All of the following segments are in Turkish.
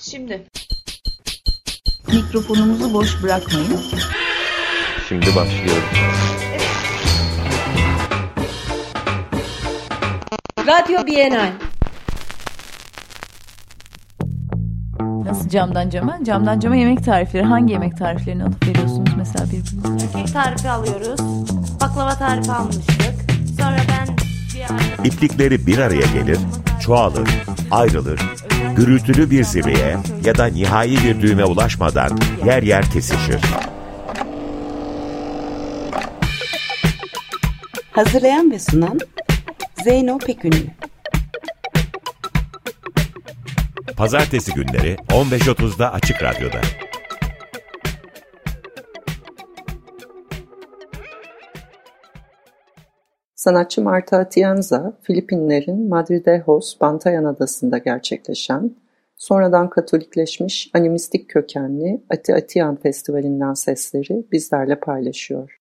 Şimdi. Mikrofonumuzu boş bırakmayın. Şimdi başlıyoruz. Radyo Bienal. Nasıl camdan cama? Camdan cama yemek tarifleri. Hangi yemek tariflerini alıp veriyorsunuz mesela birbirinize? Kek tarifi alıyoruz. Baklava tarifi almıştık. Sonra ben bir ara... İplikleri bir araya gelir, çoğalır, ayrılır, gürültülü bir zirveye ya da nihai bir düğüme ulaşmadan yer yer kesişir. Hazırlayan ve sunan Zeyno Pekünlü. Pazartesi günleri 15.30'da Açık Radyo'da. Sanatçı Marta Atienza, Filipinlerin Madridejos, Bantayan Adası'nda gerçekleşen, sonradan Katolikleşmiş animistik kökenli Ati Atiyan Festivali'nden sesleri bizlerle paylaşıyor.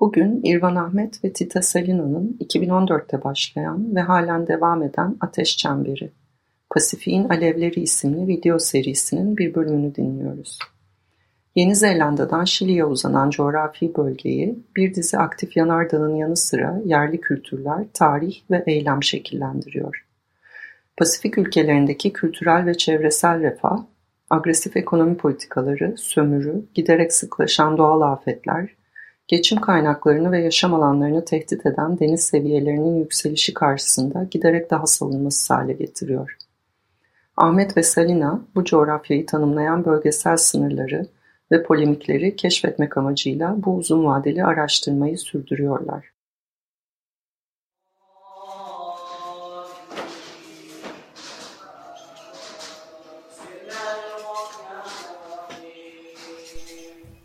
Bugün İrvan Ahmet ve Tita Salina'nın 2014'te başlayan ve halen devam eden Ateş Çemberi, Pasifik'in Alevleri isimli video serisinin bir bölümünü dinliyoruz. Yeni Zelanda'dan Şili'ye uzanan coğrafi bölgeyi bir dizi aktif yanardağın yanı sıra yerli kültürler, tarih ve eylem şekillendiriyor. Pasifik ülkelerindeki kültürel ve çevresel refah, agresif ekonomi politikaları, sömürü, giderek sıklaşan doğal afetler, geçim kaynaklarını ve yaşam alanlarını tehdit eden deniz seviyelerinin yükselişi karşısında giderek daha savunmasız hale getiriyor. Ahmet ve Salina bu coğrafyayı tanımlayan bölgesel sınırları ve polemikleri keşfetmek amacıyla bu uzun vadeli araştırmayı sürdürüyorlar.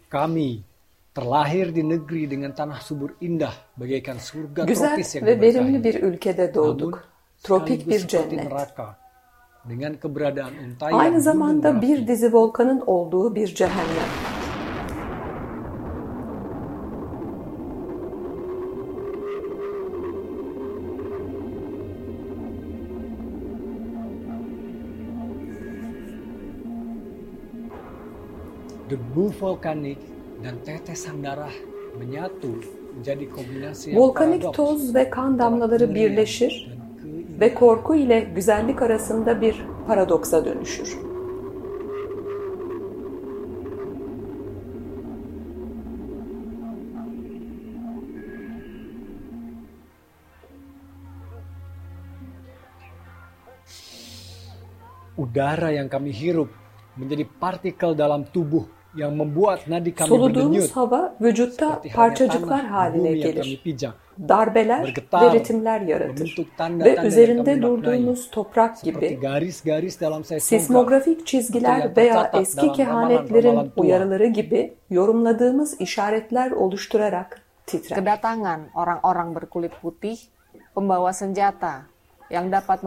Kami terlahir di negeri dengan tanah subur indah bagaikan surga Güzel tropis yang ve verimli diberkahi. bir ülkede Namun, doğduk. Tropik sekaligus bir cennet. neraka dengan keberadaan untayan Aynı zamanda bir dizi volkanın olduğu bir cehennem. debu vulkanik dan tetesan darah menyatu menjadi kombinasi Volkanik toz ve kan damlaları birleşir ve korku ile güzellik arasında bir paradoksa dönüşür. Udara yang kami hirup menjadi partikel dalam tubuh yang membuat nadi kami Soluduğumuz berdenyut hava vücutta parçacıklar haline gelir. Darbeler ve ritimler yaratır. Ve üzerinde durduğumuz toprak gibi sismografik çizgiler veya eski kehanetlerin uyarıları gibi yorumladığımız işaretler oluşturarak titrer. Kedatangan orang-orang berkulit putih, pembawa senjata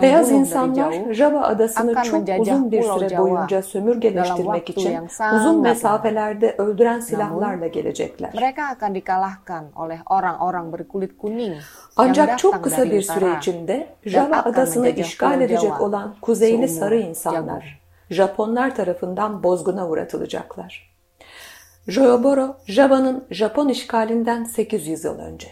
Beyaz insanlar Java adasını çok uzun bir süre boyunca sömürgeleştirmek için uzun mesafelerde öldüren silahlarla gelecekler. Mereka akan dikalahkan oleh orang-orang berkulit kuning yang Ancak çok kısa bir süre içinde Java adasını işgal edecek olan kuzeyli sarı insanlar Japonlar tarafından bozguna uğratılacaklar. Joyoboro, Java'nın Japon işgalinden 800 yıl önce.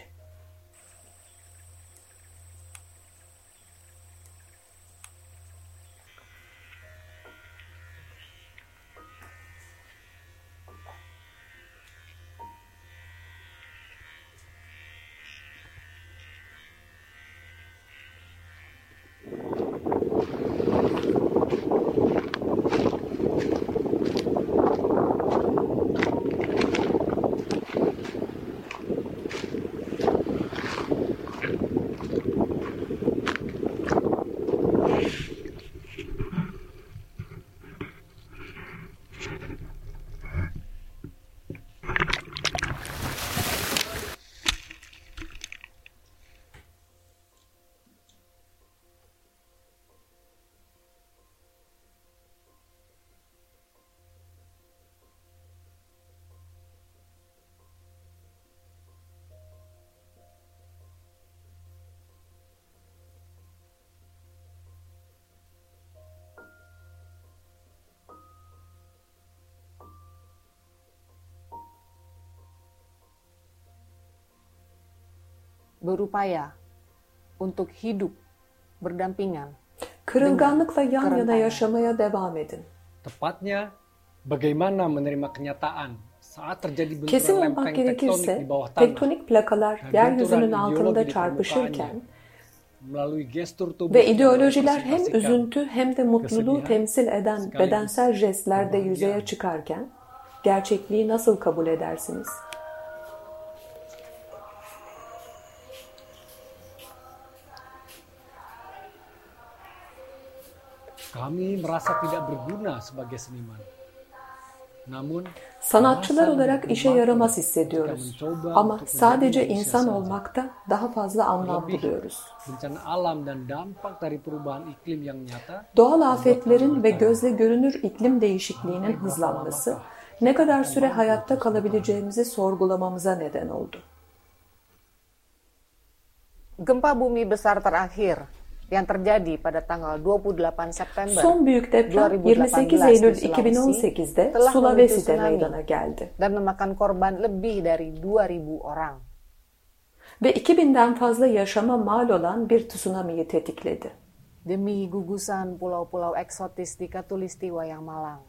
Berupaya untuk hidup berdampingan Kırılganlıkla yan yana kerentanan. yaşamaya devam edin. Tepatnya, bagaimana menerima kenyataan saat terjadi benturan Kesin olmak tektonik di gerekirse bawah tanah tektonik plakalar dan yeryüzünün altında çarpışırken ve yang ideolojiler hem üzüntü hem de mutluluğu temsil eden bedensel jestlerde yüzeye kebahagiaan. çıkarken gerçekliği nasıl kabul edersiniz? Kami merasa tidak berguna sebagai seniman. Namun, Sanatçılar olarak işe yaramaz hissediyoruz. Ama sadece insan olmakta daha fazla anlam buluyoruz. bencana alam dan dampak dari perubahan iklim yang nyata Doğal afetlerin ve gözle görünür iklim değişikliğinin hızlanması ne kadar süre hayatta kalabileceğimizi sorgulamamıza neden oldu. Gempa bumi besar terakhir yang terjadi pada tanggal 28 September Son büyük deprem 28 Eylül 2018'de Sulawesi'de meydana geldi. dan memakan korban lebih dari 2000 orang. Ve 2000'den fazla yaşama mal olan bir tsunami'yi tetikledi. Demi gugusan pulau-pulau eksotis di Katulistiwa yang malang.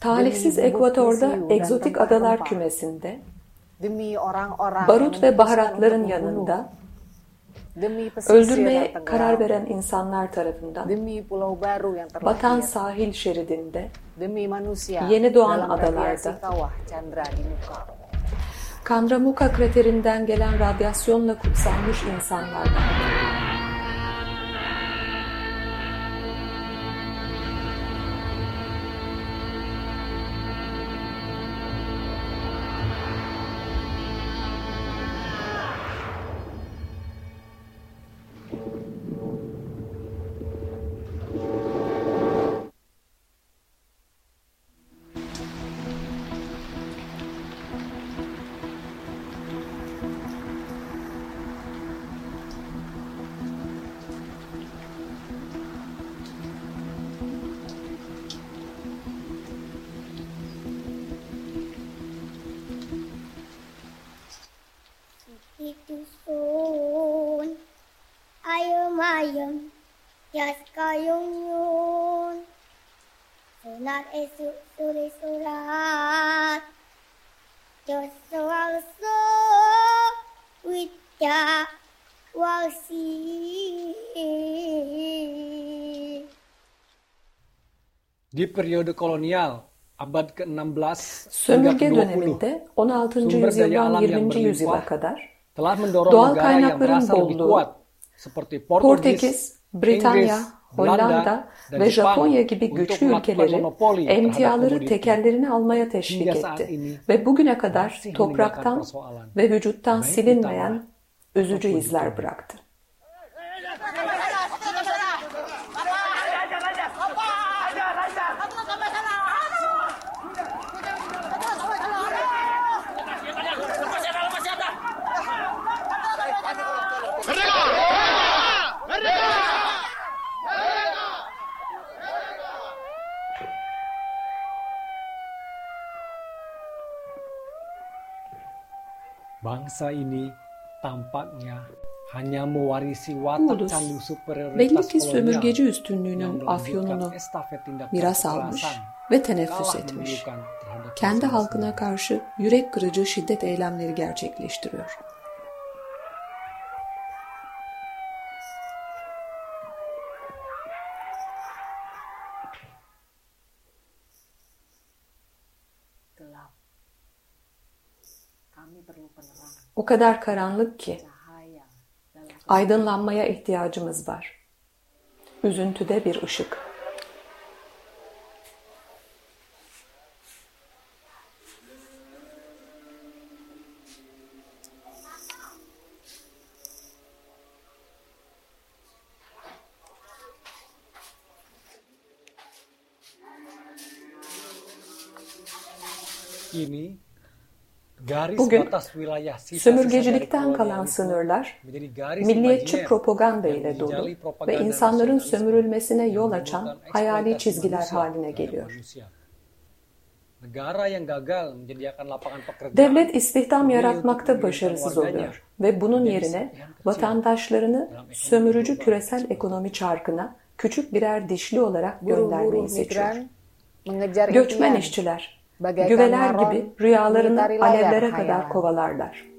Talihsiz Ekvator'da egzotik adalar kümesinde Demi orang-orang barut ve baharatların yanında öldürmeye karar veren insanlar tarafından batan sahil şeridinde Yeni doğan adalarda. Kandramuka kraterinden gelen radyasyonla kutsanmış insanlardan. Yun Sunat e suri surat Joso Wita Di periode kolonial abad ke-16 döneminde 16. yüzyıldan 20. yüzyıla kadar telah mendorong doğal kaynakların bolluğu, seperti Portugis, Portekiz Britanya, Hollanda ve Japonya gibi güçlü ülkeleri emtiaları komoditi. tekellerine almaya teşvik etti ve bugüne kadar topraktan ve vücuttan silinmeyen üzücü izler bıraktı. Bangsa ini tampaknya hanya mewarisi watak Ulus, candu superioritas belli ki sömürgeci üstünlüğünün afyonunu miras almış ve teneffüs etmiş. Kendi halkına karşı yürek kırıcı şiddet eylemleri gerçekleştiriyor. O kadar karanlık ki aydınlanmaya ihtiyacımız var. Üzüntüde bir ışık. Bugün sömürgecilikten kalan sınırlar milliyetçi propaganda ile dolu ve insanların sömürülmesine yol açan hayali çizgiler haline geliyor. Devlet istihdam yaratmakta başarısız oluyor ve bunun yerine vatandaşlarını sömürücü küresel ekonomi çarkına küçük birer dişli olarak göndermeyi seçiyor. Göçmen işçiler güveler gibi rüyalarını alevlere kadar kovalarlar.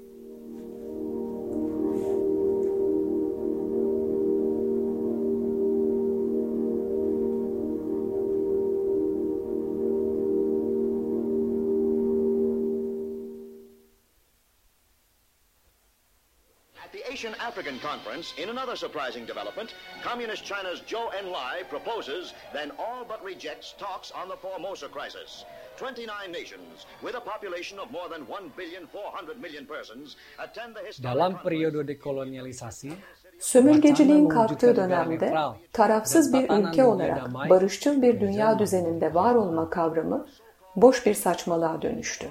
Asian African Conference, in another surprising development, Communist China's Zhou Enlai proposes, then all but rejects talks on the Formosa crisis. 29 nations, with a population of more than 1 billion 400 million persons, attend the historic Dalam periode dekolonialisasi, Sömürgeciliğin kalktığı dönemde tarafsız bir ülke olarak damai barışçıl bir dünya düzeninde var olma kavramı boş bir saçmalığa dönüştü.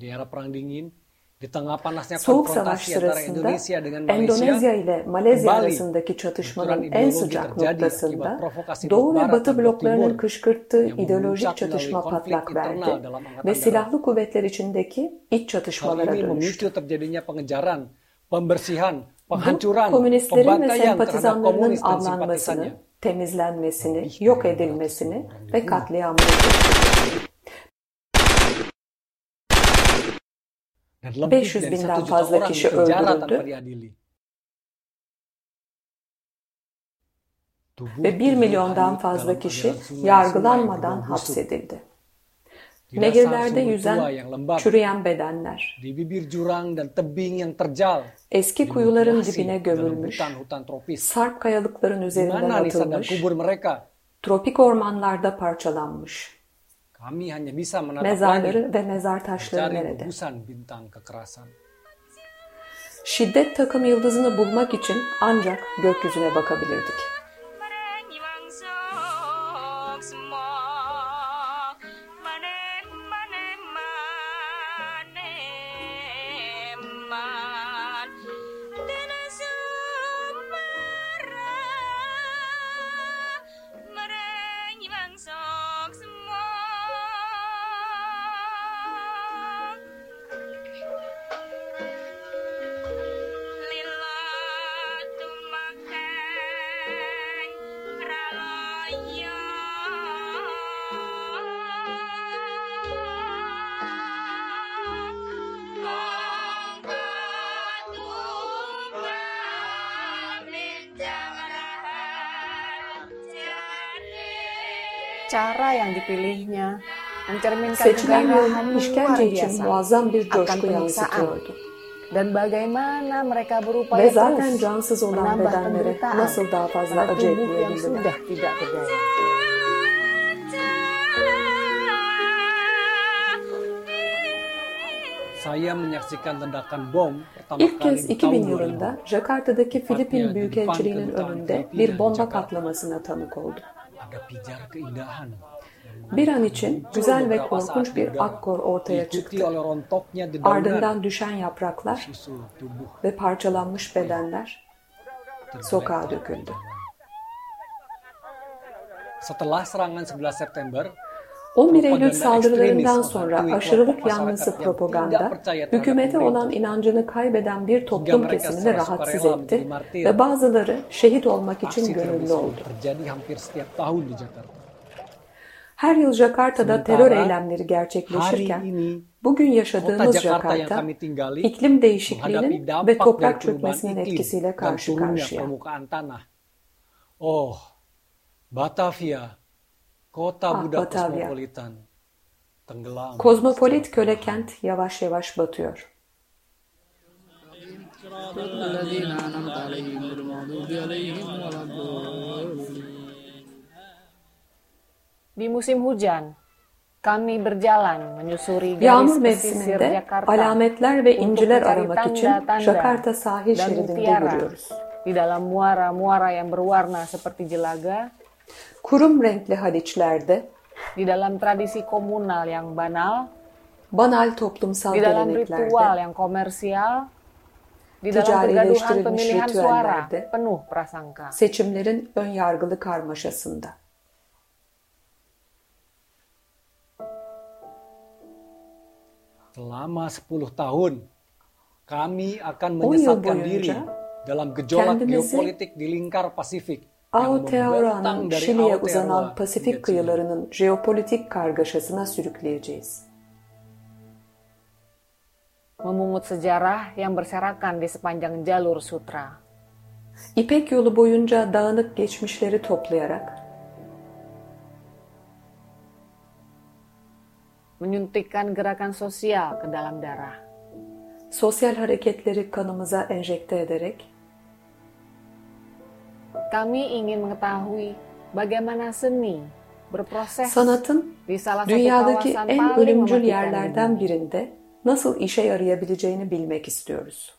Di era Perang Dingin, Di tengah panasnya Soğuk Savaş konfrontasi antara sırasında Indonesia dengan Malaysia, Endonezya ile Malezya arasındaki çatışmanın en sıcak noktasında Doğu ve Batı bloklarının kışkırttığı ideolojik çatışma patlak verdi ve silahlı kuvvetler içindeki iç çatışmalara dönüştü. Bu komünistlerin ve sempatizanlarının avlanmasını, temizlenmesini, yok edilmesini ve katliamını getirdi. Dan lebih 500 dari binden fazla kişi öldürüldü. Ve 1 tidak milyondan hanyut fazla kişi yargılanmadan hapsedildi. Nehirlerde yüzen, çürüyen bedenler, eski kuyuların dibine gömülmüş, sarp kayalıkların üzerinden atılmış, tropik ormanlarda parçalanmış. Kami hanya bisa menatap Mezarları langit, ve mezar taşları nerede? gugusan bintang kekerasan. Şiddet takım yıldızını bulmak için ancak gökyüzüne bakabilirdik. Seçilen yol kegagahan luar işkence için muazzam bir coşku yansıtıyordu. dan bagaimana mereka berupaya Ve zaten cansız olan bedenlere nasıl daha fazla acı ekleyebilirler? sudah tidak berdaya. Saya menyaksikan ledakan bom pertama İlk kali kez di 2000 tahun 2000. yılında Jakarta'daki Filipin Büyükelçiliğinin önünde Filipina bir di bomba patlamasına tanık oldu. Bir an için güzel ve korkunç bir akkor ortaya çıktı. Ardından düşen yapraklar ve parçalanmış bedenler sokağa döküldü. Setelah serangan 11 September, 11 Eylül saldırılarından sonra aşırılık yanlısı propaganda, hükümete olan inancını kaybeden bir toplum kesimini rahatsız etti ve bazıları şehit olmak için gönüllü oldu. terjadi hampir setiap tahun di Jakarta. Her yıl Jakarta'da terör eylemleri gerçekleşirken bugün yaşadığımız Jakarta iklim değişikliğinin ve toprak çökmesinin etkisiyle karşı karşıya. Oh, Batavia, kota Ah, budak Batavia. kosmopolitan, tenggelam. Kozmopolit köle kent yavaş yavaş batıyor. Di musim hujan, kami berjalan menyusuri garis Yağmur pesisir mevsiminde Jakarta alametler ve inciler aramak için Jakarta sahil dan şeridinde mutiara yürüyoruz. di dalam muara-muara yang berwarna seperti jelaga, Kurum renkli haliçlerde, di dalam tradisi komunal yang banal, banal toplumsal di dalam geleneklerde, ritual yang komersial, di dalam Ticarileştirilmiş kegaduhan pemilihan suara ritüellerde, penuh prasangka. seçimlerin ön yargılı karmaşasında. Selama 10 tahun, kami akan On yıl menyesatkan diri dalam gejolak geopolitik di lingkar Pasifik yang Aotearoa'nın Şili'ye uzanan Pasifik kıyılarının jeopolitik kargaşasına sürükleyeceğiz. Memungut sejarah yang berserakan di sepanjang jalur sutra. İpek yolu boyunca dağınık geçmişleri toplayarak, menyuntikkan gerakan sosial ke dalam darah. sosyal hareketleri kanımıza enjekte ederek, Kami ingin mengetahui bagaimana seni berproses sanatın di salah satu dünyadaki kawasan en ölümcül yerlerden birinde nasıl işe yarayabileceğini bilmek istiyoruz.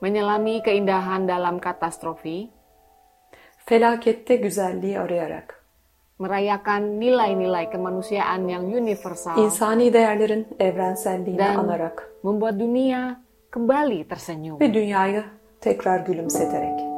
Menyelami keindahan dalam katastrofi, Felakette güzelliği arayarak, merayakan nilai-nilai kemanusiaan yang universal İnsani değerlerin evrenselliğini dan anarak membuat dunia kembali tersenyum. ve dünyayı tekrar gülümseterek.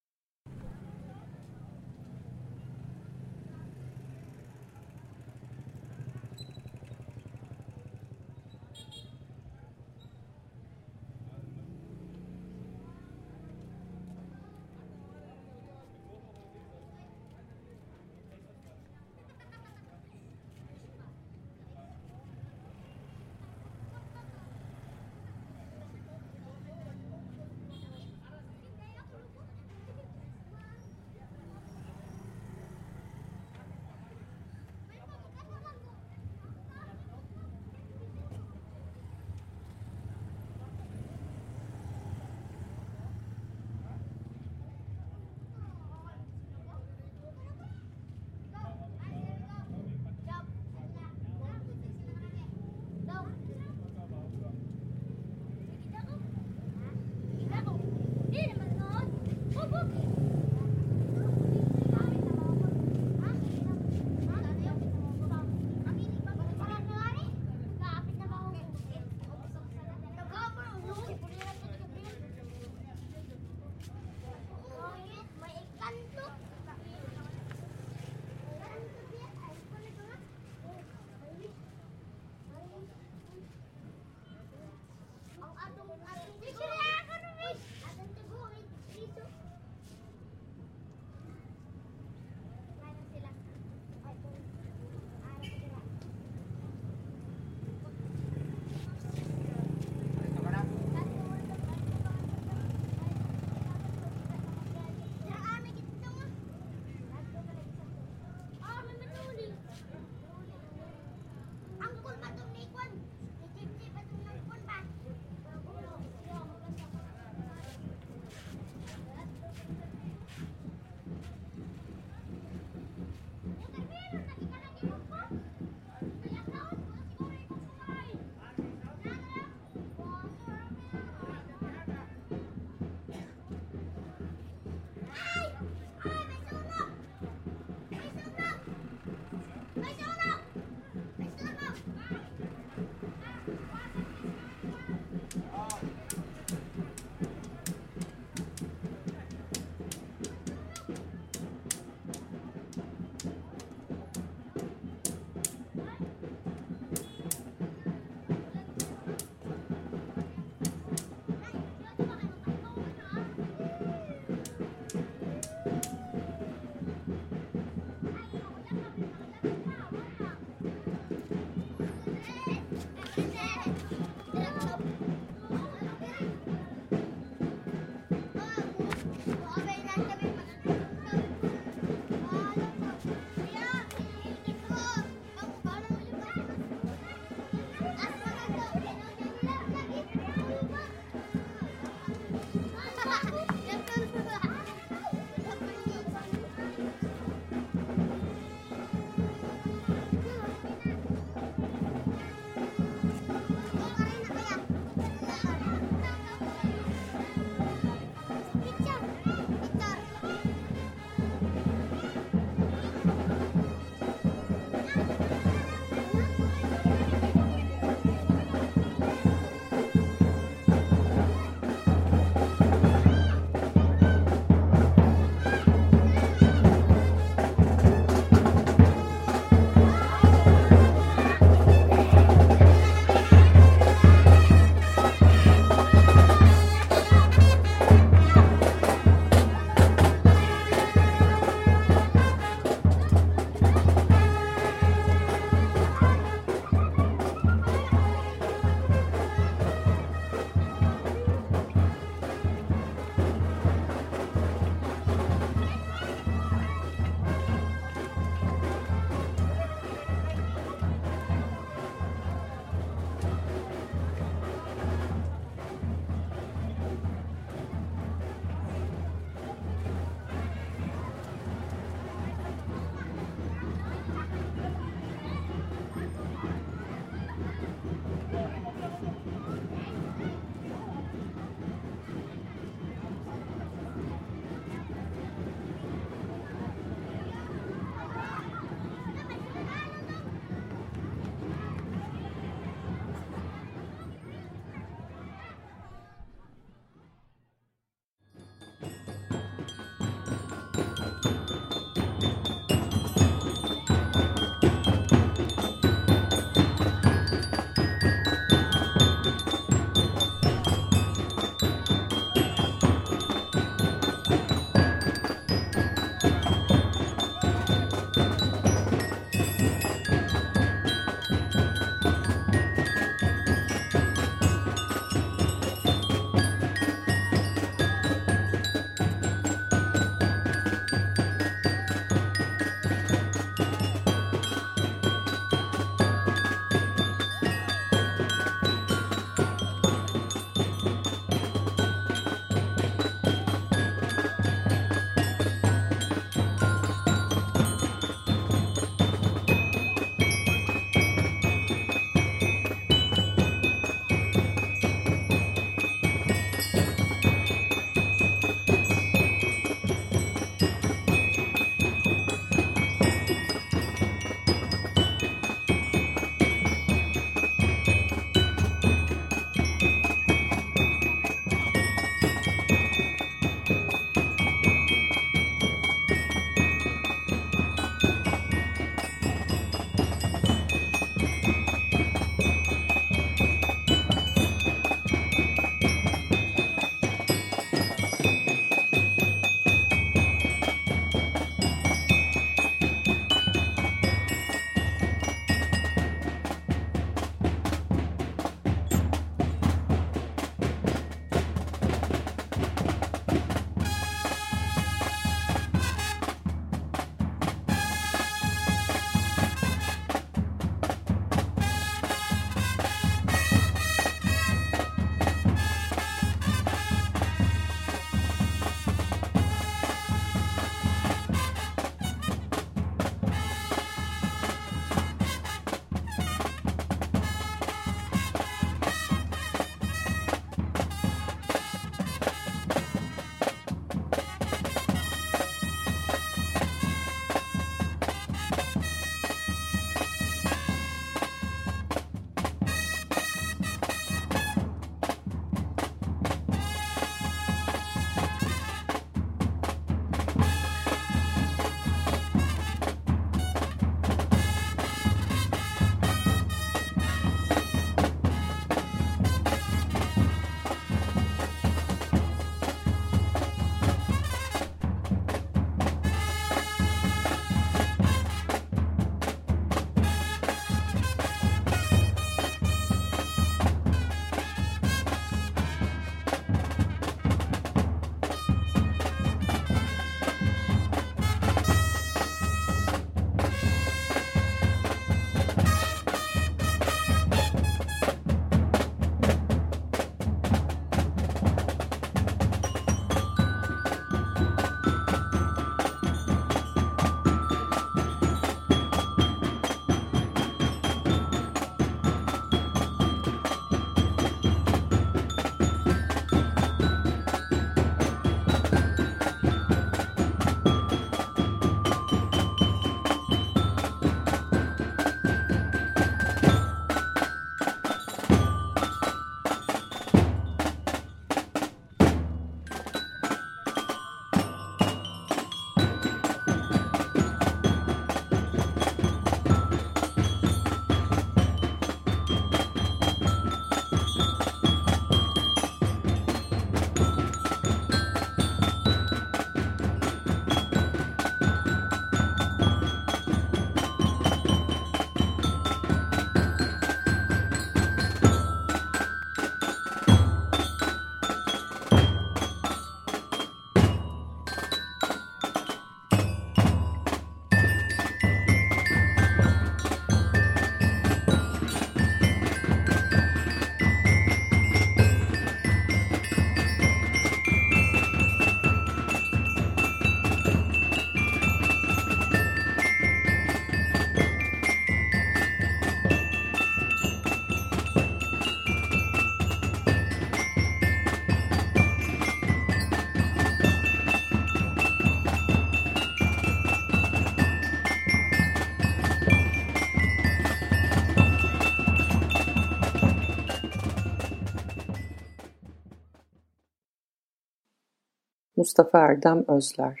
Mustafa Erdem Özler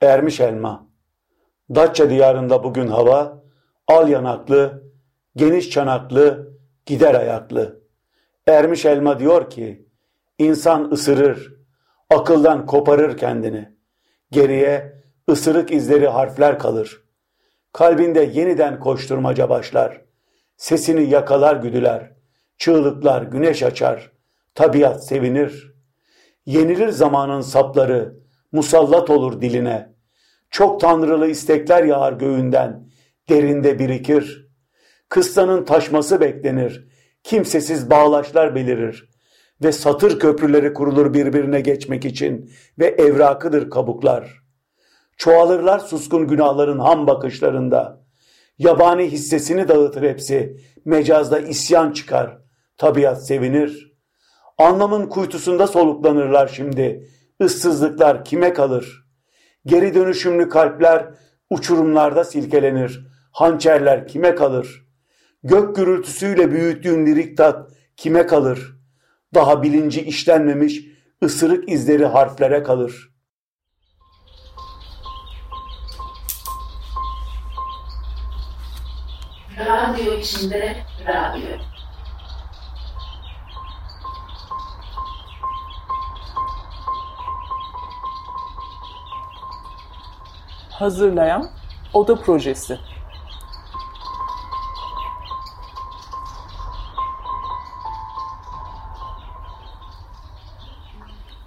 Ermiş elma Datça diyarında bugün hava al yanaklı, geniş çanaklı, gider ayaklı. Ermiş elma diyor ki, insan ısırır, akıldan koparır kendini. Geriye ısırık izleri harfler kalır. Kalbinde yeniden koşturmaca başlar. Sesini yakalar güdüler. Çığlıklar güneş açar. Tabiat sevinir. Yenilir zamanın sapları. Musallat olur diline. Çok tanrılı istekler yağar göğünden. Derinde birikir. Kıssanın taşması beklenir. Kimsesiz bağlaşlar belirir. Ve satır köprüleri kurulur birbirine geçmek için. Ve evrakıdır kabuklar. Çoğalırlar suskun günahların ham bakışlarında. Yabani hissesini dağıtır hepsi. Mecazda isyan çıkar. Tabiat sevinir. Anlamın kuytusunda soluklanırlar şimdi. Issızlıklar kime kalır? Geri dönüşümlü kalpler uçurumlarda silkelenir. Hançerler kime kalır? Gök gürültüsüyle büyüttüğün lirik tat kime kalır? Daha bilinci işlenmemiş ısırık izleri harflere kalır. Radyo içinde radyo. Hazırlayan Oda Projesi.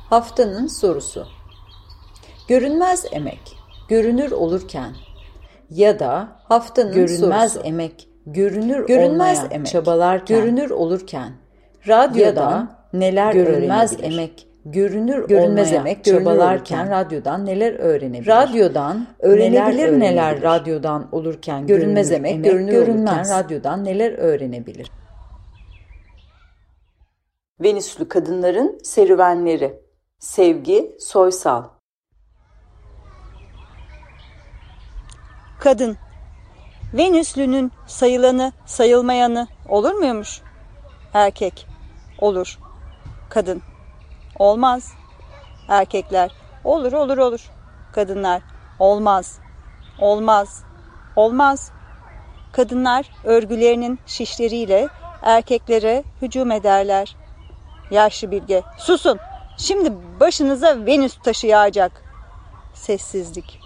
Haftanın sorusu. Görünmez emek, görünür olurken ya da haftanın görünmez sorusu. emek, görünür görünmez olmayan, emek, çabalarken, görünür olurken radyoda neler görünmez emek, görünür görünmez emek çabalarken radyodan neler öğrenebilir? Radyodan öğrenebilir neler, neler radyodan olurken görünmez emek, emek görünür görünmez. olurken radyodan neler öğrenebilir? Venüslü kadınların serüvenleri Sevgi Soysal Kadın Venüslünün sayılanı sayılmayanı olur muymuş? Erkek olur. Kadın olmaz. Erkekler olur olur olur. Kadınlar olmaz. Olmaz. Olmaz. Kadınlar örgülerinin şişleriyle erkeklere hücum ederler. Yaşlı bilge susun şimdi başınıza Venüs taşı yağacak. Sessizlik.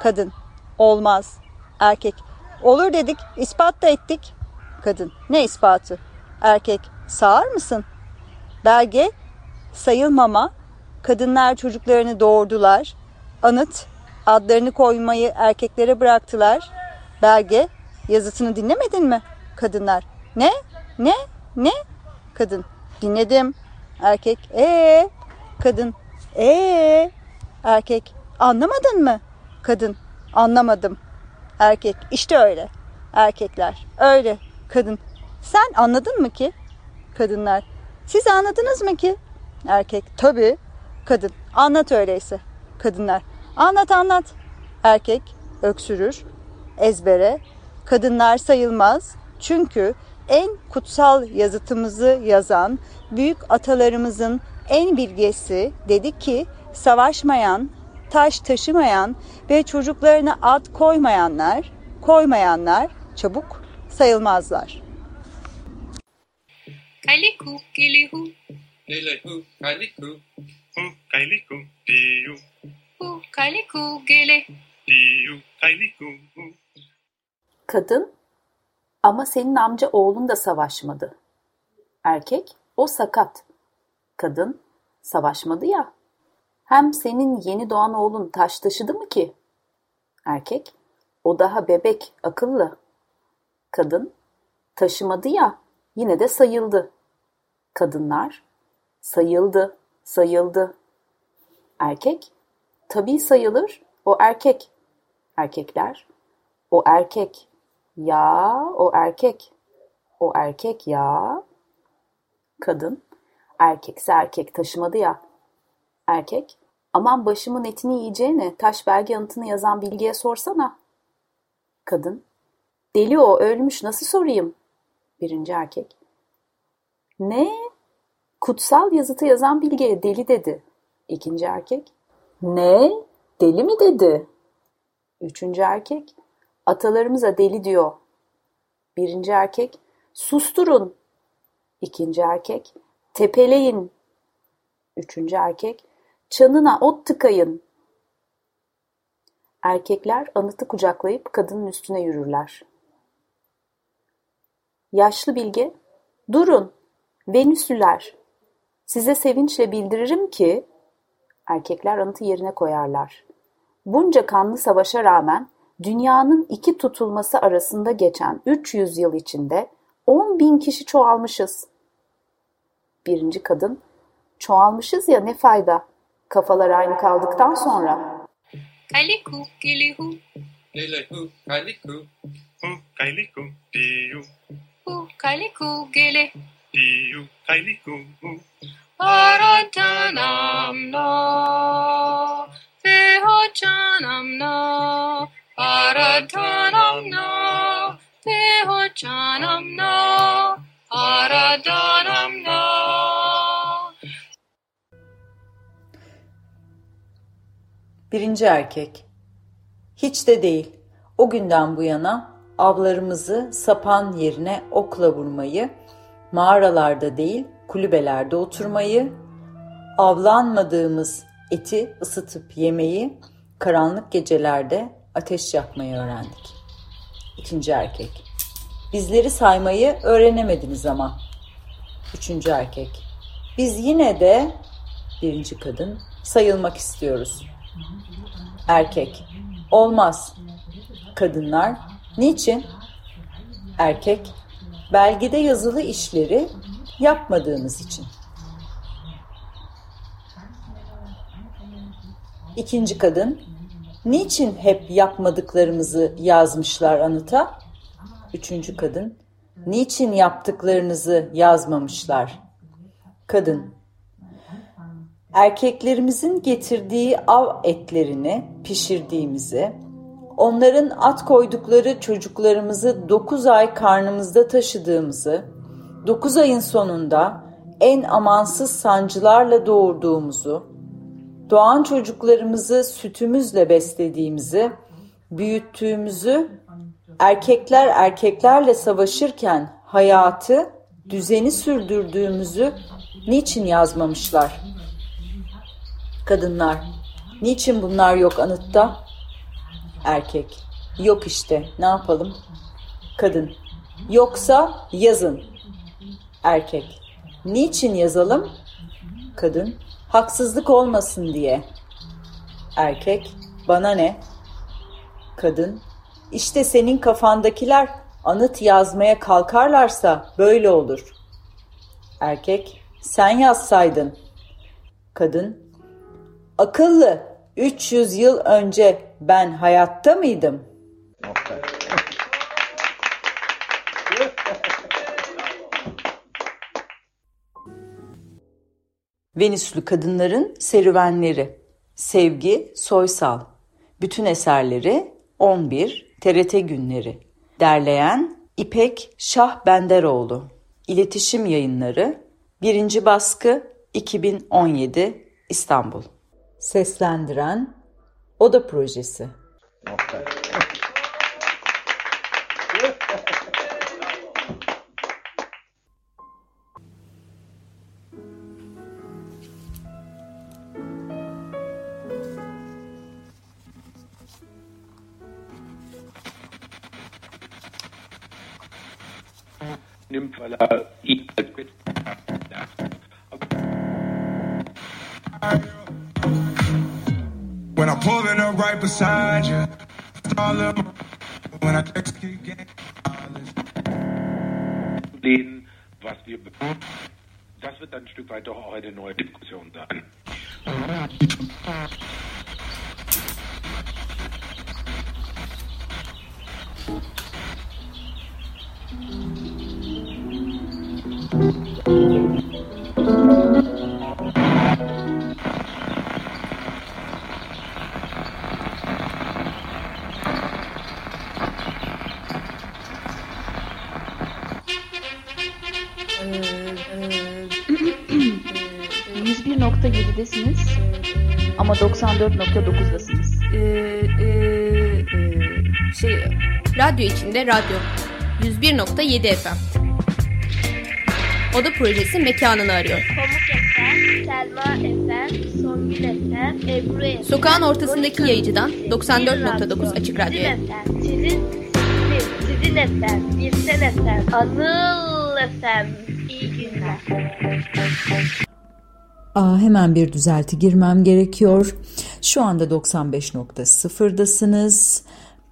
Kadın olmaz. Erkek olur dedik ispat da ettik. Kadın ne ispatı? Erkek sağır mısın? Belge sayılmama, kadınlar çocuklarını doğurdular. Anıt, adlarını koymayı erkeklere bıraktılar. Belge, yazısını dinlemedin mi? Kadınlar, ne? Ne? Ne? Kadın, dinledim. Erkek, ee? Kadın, ee? Erkek, anlamadın mı? Kadın, anlamadım. Erkek, işte öyle. Erkekler, öyle. Kadın, sen anladın mı ki? Kadınlar, siz anladınız mı ki? Erkek tabii. Kadın anlat öyleyse. Kadınlar anlat anlat. Erkek öksürür. Ezbere. Kadınlar sayılmaz. Çünkü en kutsal yazıtımızı yazan büyük atalarımızın en bilgesi dedi ki savaşmayan, taş taşımayan ve çocuklarına ad koymayanlar, koymayanlar çabuk sayılmazlar. Kaliku, kilihu, Gelehu, kaliku. Hu, kaliku, diu. Hu, kaliku, gele. Diu, kaliku, hu. Kadın, ama senin amca oğlun da savaşmadı. Erkek, o sakat. Kadın, savaşmadı ya. Hem senin yeni doğan oğlun taş taşıdı mı ki? Erkek, o daha bebek, akıllı. Kadın, taşımadı ya, yine de sayıldı. Kadınlar, Sayıldı, sayıldı. Erkek, tabii sayılır, o erkek. Erkekler, o erkek. Ya, o erkek. O erkek ya. Kadın, erkekse erkek taşımadı ya. Erkek, aman başımın etini yiyeceğine taş belge anıtını yazan bilgiye sorsana. Kadın, deli o ölmüş nasıl sorayım? Birinci erkek, ne? Kutsal yazıtı yazan bilgeye deli dedi. İkinci erkek, ne? Deli mi dedi? Üçüncü erkek, atalarımıza deli diyor. Birinci erkek, susturun. İkinci erkek, tepeleyin. Üçüncü erkek, çanına ot tıkayın. Erkekler anıtı kucaklayıp kadının üstüne yürürler. Yaşlı bilge, durun, Venüslüler, size sevinçle bildiririm ki, erkekler anıtı yerine koyarlar. Bunca kanlı savaşa rağmen dünyanın iki tutulması arasında geçen 300 yıl içinde 10 bin kişi çoğalmışız. Birinci kadın, çoğalmışız ya ne fayda, kafalar aynı kaldıktan sonra. Kaliku, kilihu. Lelehu, kaliku. Hu, kaliku, diyu. Hu, kaliku, gele. Diyu, kaliku, hu. Aratanam no. Vehocanam no. Aratanam no. Vehocanam no. Aradanam no. Birinci erkek. Hiç de değil. O günden bu yana avlarımızı sapan yerine okla vurmayı, mağaralarda değil kulübelerde oturmayı, avlanmadığımız eti ısıtıp yemeyi, karanlık gecelerde ateş yakmayı öğrendik. İkinci erkek. Bizleri saymayı öğrenemediniz ama. Üçüncü erkek. Biz yine de birinci kadın sayılmak istiyoruz. Erkek. Olmaz. Kadınlar. Niçin? Erkek. Belgede yazılı işleri yapmadığımız için. İkinci kadın. Niçin hep yapmadıklarımızı yazmışlar anıta? Üçüncü kadın. Niçin yaptıklarınızı yazmamışlar? Kadın. Erkeklerimizin getirdiği av etlerini pişirdiğimizi, onların at koydukları çocuklarımızı 9 ay karnımızda taşıdığımızı, 9 ayın sonunda en amansız sancılarla doğurduğumuzu, doğan çocuklarımızı sütümüzle beslediğimizi, büyüttüğümüzü, erkekler erkeklerle savaşırken hayatı, düzeni sürdürdüğümüzü niçin yazmamışlar? Kadınlar, niçin bunlar yok anıtta? Erkek, yok işte, ne yapalım? Kadın, yoksa yazın. Erkek, niçin yazalım? Kadın, haksızlık olmasın diye. Erkek, bana ne? Kadın, işte senin kafandakiler anıt yazmaya kalkarlarsa böyle olur. Erkek, sen yazsaydın. Kadın, akıllı 300 yıl önce ben hayatta mıydım? Venüslü Kadınların Serüvenleri. Sevgi Soysal. Bütün eserleri 11 TRT Günleri. Derleyen İpek Şah Benderoğlu İletişim Yayınları. 1. Baskı 2017 İstanbul Seslendiren Oda Projesi. Nimmt, dann ein Stück weit doch auch eine neue Diskussion sein. Şey, radyo içinde radyo. 101.7 FM. Oda projesi mekanını arıyor. Pamuk FM, Selma FM, Songül FM, Ebru FM. Sokağın ortasındaki yayıcıdan 94.9 Açık Radyo'ya. Sizin, sizin, sizin FM, Birsen FM, Anıl FM. İyi günler. Aa, hemen bir düzelti girmem gerekiyor. Şu anda 95.0'dasınız.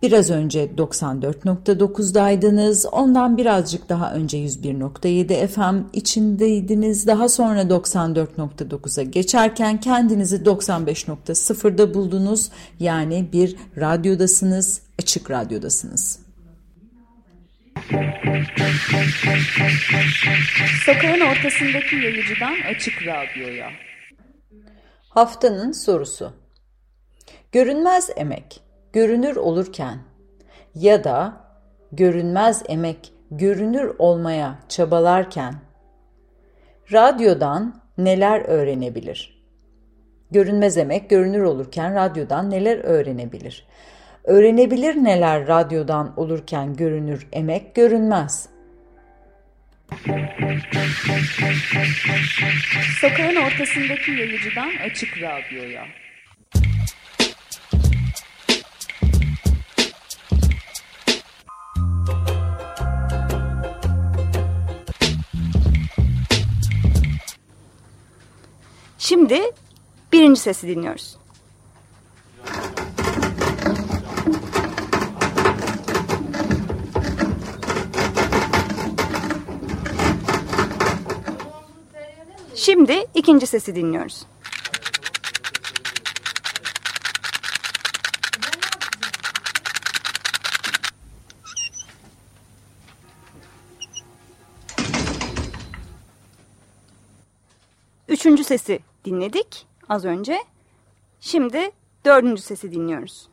Biraz önce 94.9'daydınız. Ondan birazcık daha önce 101.7 FM içindeydiniz. Daha sonra 94.9'a geçerken kendinizi 95.0'da buldunuz. Yani bir radyodasınız, açık radyodasınız. Sokağın ortasındaki yayıcıdan açık radyoya. Haftanın sorusu. Görünmez emek görünür olurken ya da görünmez emek görünür olmaya çabalarken radyodan neler öğrenebilir? Görünmez emek görünür olurken radyodan neler öğrenebilir? Öğrenebilir neler radyodan olurken görünür emek görünmez. Sokağın ortasındaki yayıcıdan açık radyoya. Şimdi birinci sesi dinliyoruz. Şimdi ikinci sesi dinliyoruz. Üçüncü sesi dinledik az önce. Şimdi dördüncü sesi dinliyoruz.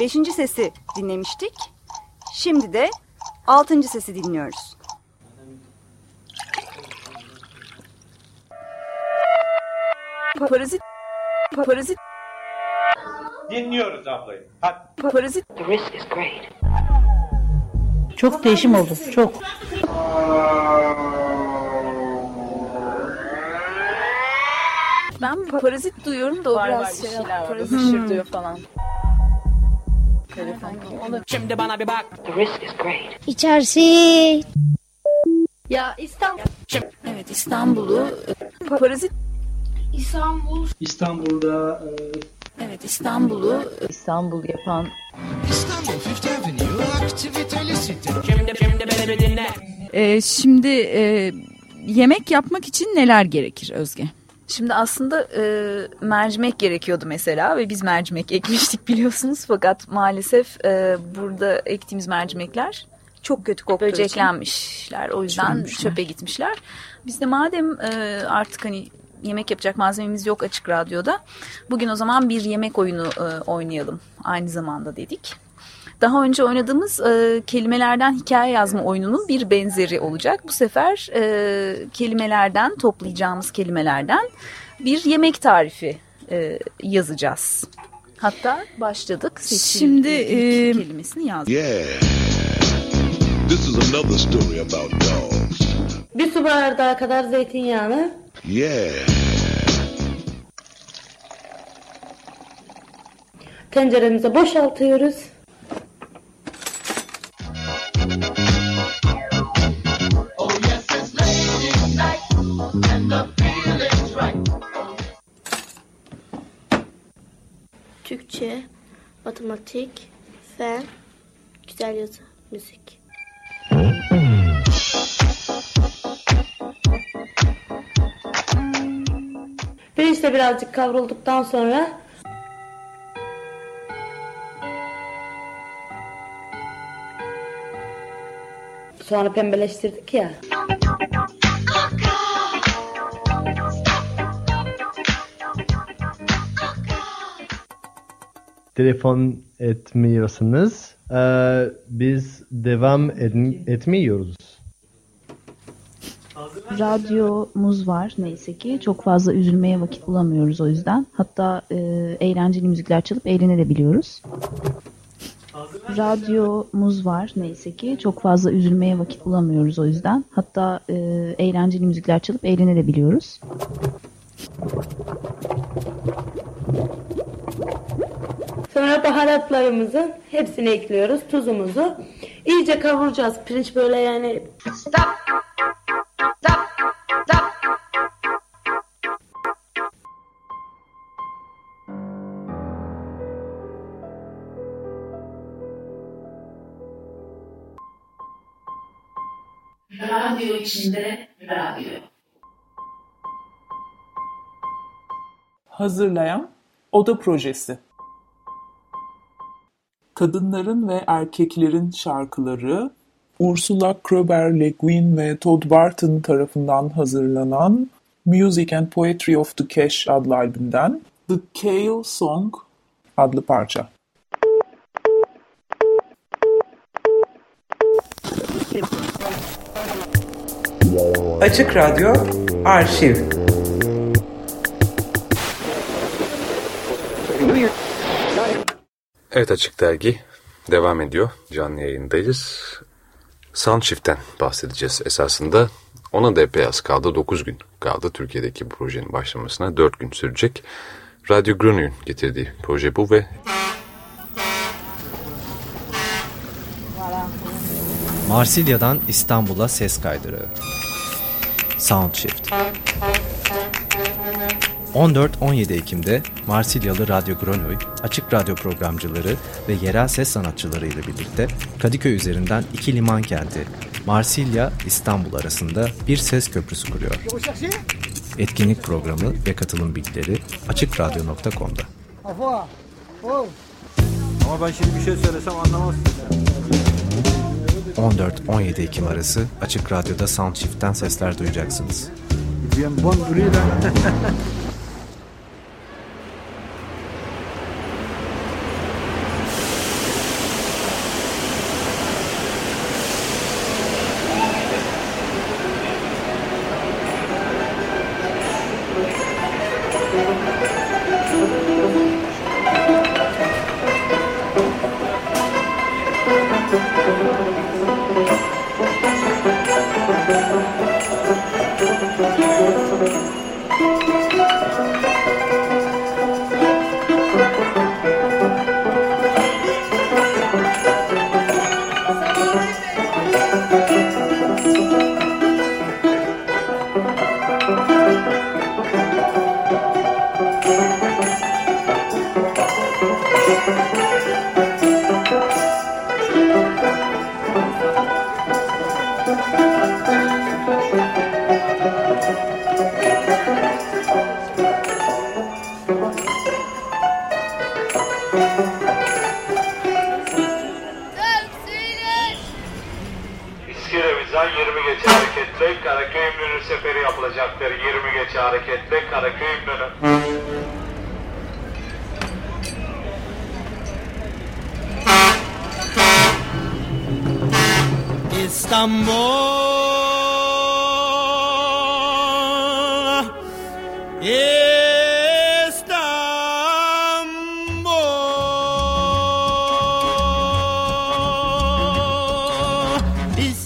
Beşinci sesi dinlemiştik. Şimdi de altıncı sesi dinliyoruz. Parazit Parazit Dinliyoruz ablayı. Hadi. Parazit The risk is great. Çok değişim oldu. Çok. Ben parazit duyuyorum da o Var, biraz var, şey şeyler var. parazit Hışır diyor falan. Şimdi bana bir bak. The risk is great. İçerisi. Ya İstanbul. Evet İstanbul'u parazit İstanbul. İstanbul'da Evet İstanbul'u İstanbul yapan İstanbul Fifth Avenue aktiviteli site. Şimdi, şimdi beni bir dinle. Ee, şimdi e, yemek yapmak için neler gerekir Özge? Şimdi aslında e, mercimek gerekiyordu mesela ve biz mercimek ekmiştik biliyorsunuz fakat maalesef e, burada ektiğimiz mercimekler çok kötü koktuğu böceklenmişler o yüzden Çürümüşler. çöpe gitmişler. Biz de madem e, artık hani yemek yapacak malzememiz yok açık radyoda bugün o zaman bir yemek oyunu e, oynayalım aynı zamanda dedik. Daha önce oynadığımız e, kelimelerden hikaye yazma oyununun bir benzeri olacak. Bu sefer e, kelimelerden toplayacağımız kelimelerden bir yemek tarifi e, yazacağız. Hatta başladık. Seçil, Şimdi, ilk e, kelimesini yazdık. Yeah. This is another story about dogs. Bir su bardağı kadar zeytinyağını Yeah. tenceremize boşaltıyoruz. Türkçe, matematik, fen, güzel yazı, müzik. Pirinç de birazcık kavrulduktan sonra Sonra pembeleştirdik ya. Telefon etmiyorsunuz. Ee, biz devam ed etmiyoruz. Radyomuz var neyse ki. Çok fazla üzülmeye vakit bulamıyoruz o yüzden. Hatta e, eğlenceli müzikler çalıp eğlenebiliyoruz. Radyomuz var neyse ki. Çok fazla üzülmeye vakit bulamıyoruz o yüzden. Hatta e, eğlenceli müzikler çalıp eğlenebiliyoruz. Sonra baharatlarımızı hepsini ekliyoruz. Tuzumuzu. İyice kavuracağız. Pirinç böyle yani Stop. Stop. İçinde radyo. Hazırlayan Oda Projesi Kadınların ve Erkeklerin Şarkıları Ursula Kroeber Le Guin ve Todd Barton tarafından hazırlanan Music and Poetry of the Cash adlı albümden The Kale Song adlı parça. Açık Radyo Arşiv Evet Açık Dergi devam ediyor. Canlı yayındayız. Soundshift'ten bahsedeceğiz esasında. Ona da epey az kaldı. 9 gün kaldı Türkiye'deki bu projenin başlamasına. 4 gün sürecek. Radyo Grenouille'un getirdiği proje bu ve Marsilya'dan İstanbul'a ses kaydırı. Soundshift. 14-17 Ekim'de Marsilyalı Radyo Grenouille, açık radyo programcıları ve yerel ses sanatçıları ile birlikte Kadıköy üzerinden iki liman kenti Marsilya, İstanbul arasında bir ses köprüsü kuruyor. Etkinlik programı ve katılım bilgileri açıkradyo.com'da. Ama ben şimdi bir şey söylesem anlamazsın. 14-17 Ekim arası Açık Radyo'da Soundshift'ten sesler duyacaksınız.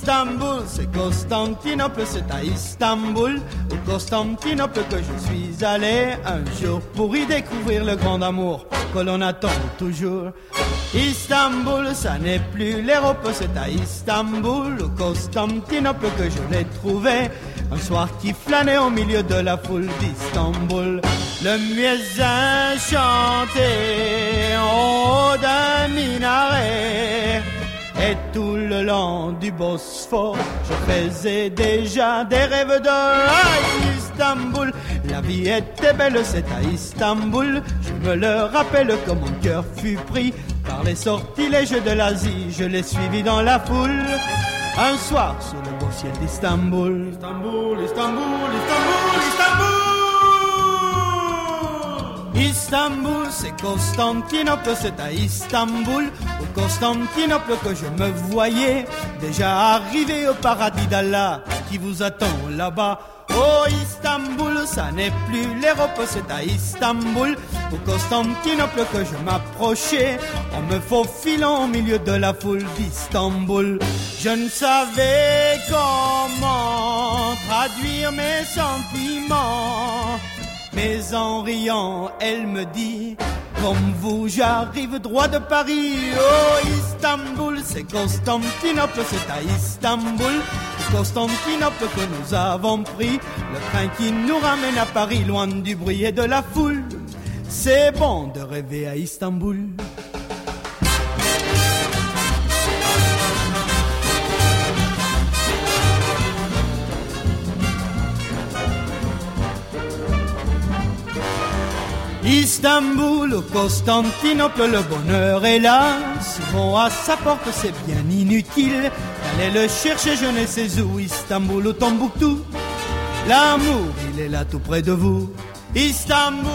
İstanbul c'est Constantinople, c'est à Istanbul, au Constantinople que je suis allé un jour pour y découvrir le grand amour que l'on attend toujours. Istanbul, ça n'est plus l'Europe, c'est à Istanbul, au Constantinople que je l'ai trouvé. Un soir qui flânait au milieu de la foule d'Istanbul. Le muezzin chantait en haut d'un minaret. Et tout le long du Bosphore, je faisais déjà des rêves de Istanbul. La vie était belle, c'est à Istanbul. Je me le rappelle comme mon cœur fut pris par les sortilèges de l'Asie. Je l'ai suivi dans la foule. Un soir sous le beau ciel d'Istanbul. Istanbul, Istanbul, Istanbul, Istanbul. Istanbul, c'est Constantinople, c'est à Istanbul, au Constantinople que je me voyais déjà arrivé au paradis d'Allah qui vous attend là-bas. Oh Istanbul, ça n'est plus l'Europe, c'est à Istanbul, au Constantinople que je m'approchais, en me faufilant au milieu de la foule d'Istanbul. Je ne savais comment traduire mes sentiments, mais en riant, elle me dit, comme vous, j'arrive droit de Paris. Oh Istanbul, c'est Constantinople, c'est à Istanbul. Constantinople que nous avons pris, le train qui nous ramène à Paris, loin du bruit et de la foule. C'est bon de rêver à Istanbul. Istanbul ou Constantinople, le bonheur est là. Souvent à sa porte, c'est bien inutile d'aller le chercher, je ne sais où. Istanbul ou Tombouctou, l'amour, il est là tout près de vous. Istanbul,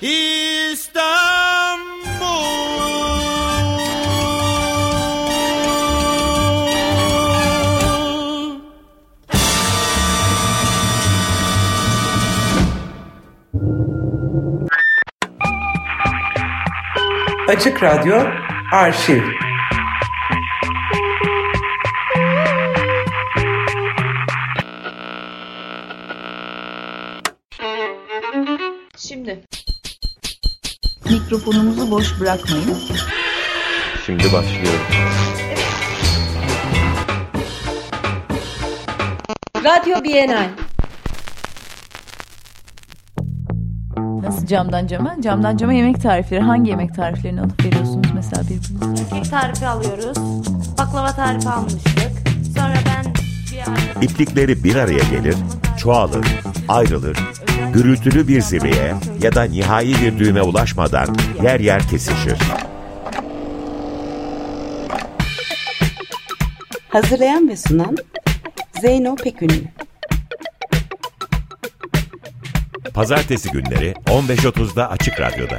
Istanbul. Açık Radyo Arşiv Şimdi. Mikrofonumuzu boş bırakmayın. Şimdi başlıyorum. Radyo Bienal. Nasıl camdan cama? Camdan cama yemek tarifleri. Hangi yemek tariflerini alıp veriyorsunuz mesela birbirinize? Kek tarifi alıyoruz. Baklava tarifi almıştık. Sonra ben bir. İplikleri bir araya gelir, çoğalır, ayrılır, gürültülü bir zirveye ya da nihai bir düğüme ulaşmadan yer yer kesişir. Hazırlayan ve sunan Zeyno Pekünlü. Pazartesi günleri 15.30'da Açık Radyo'da.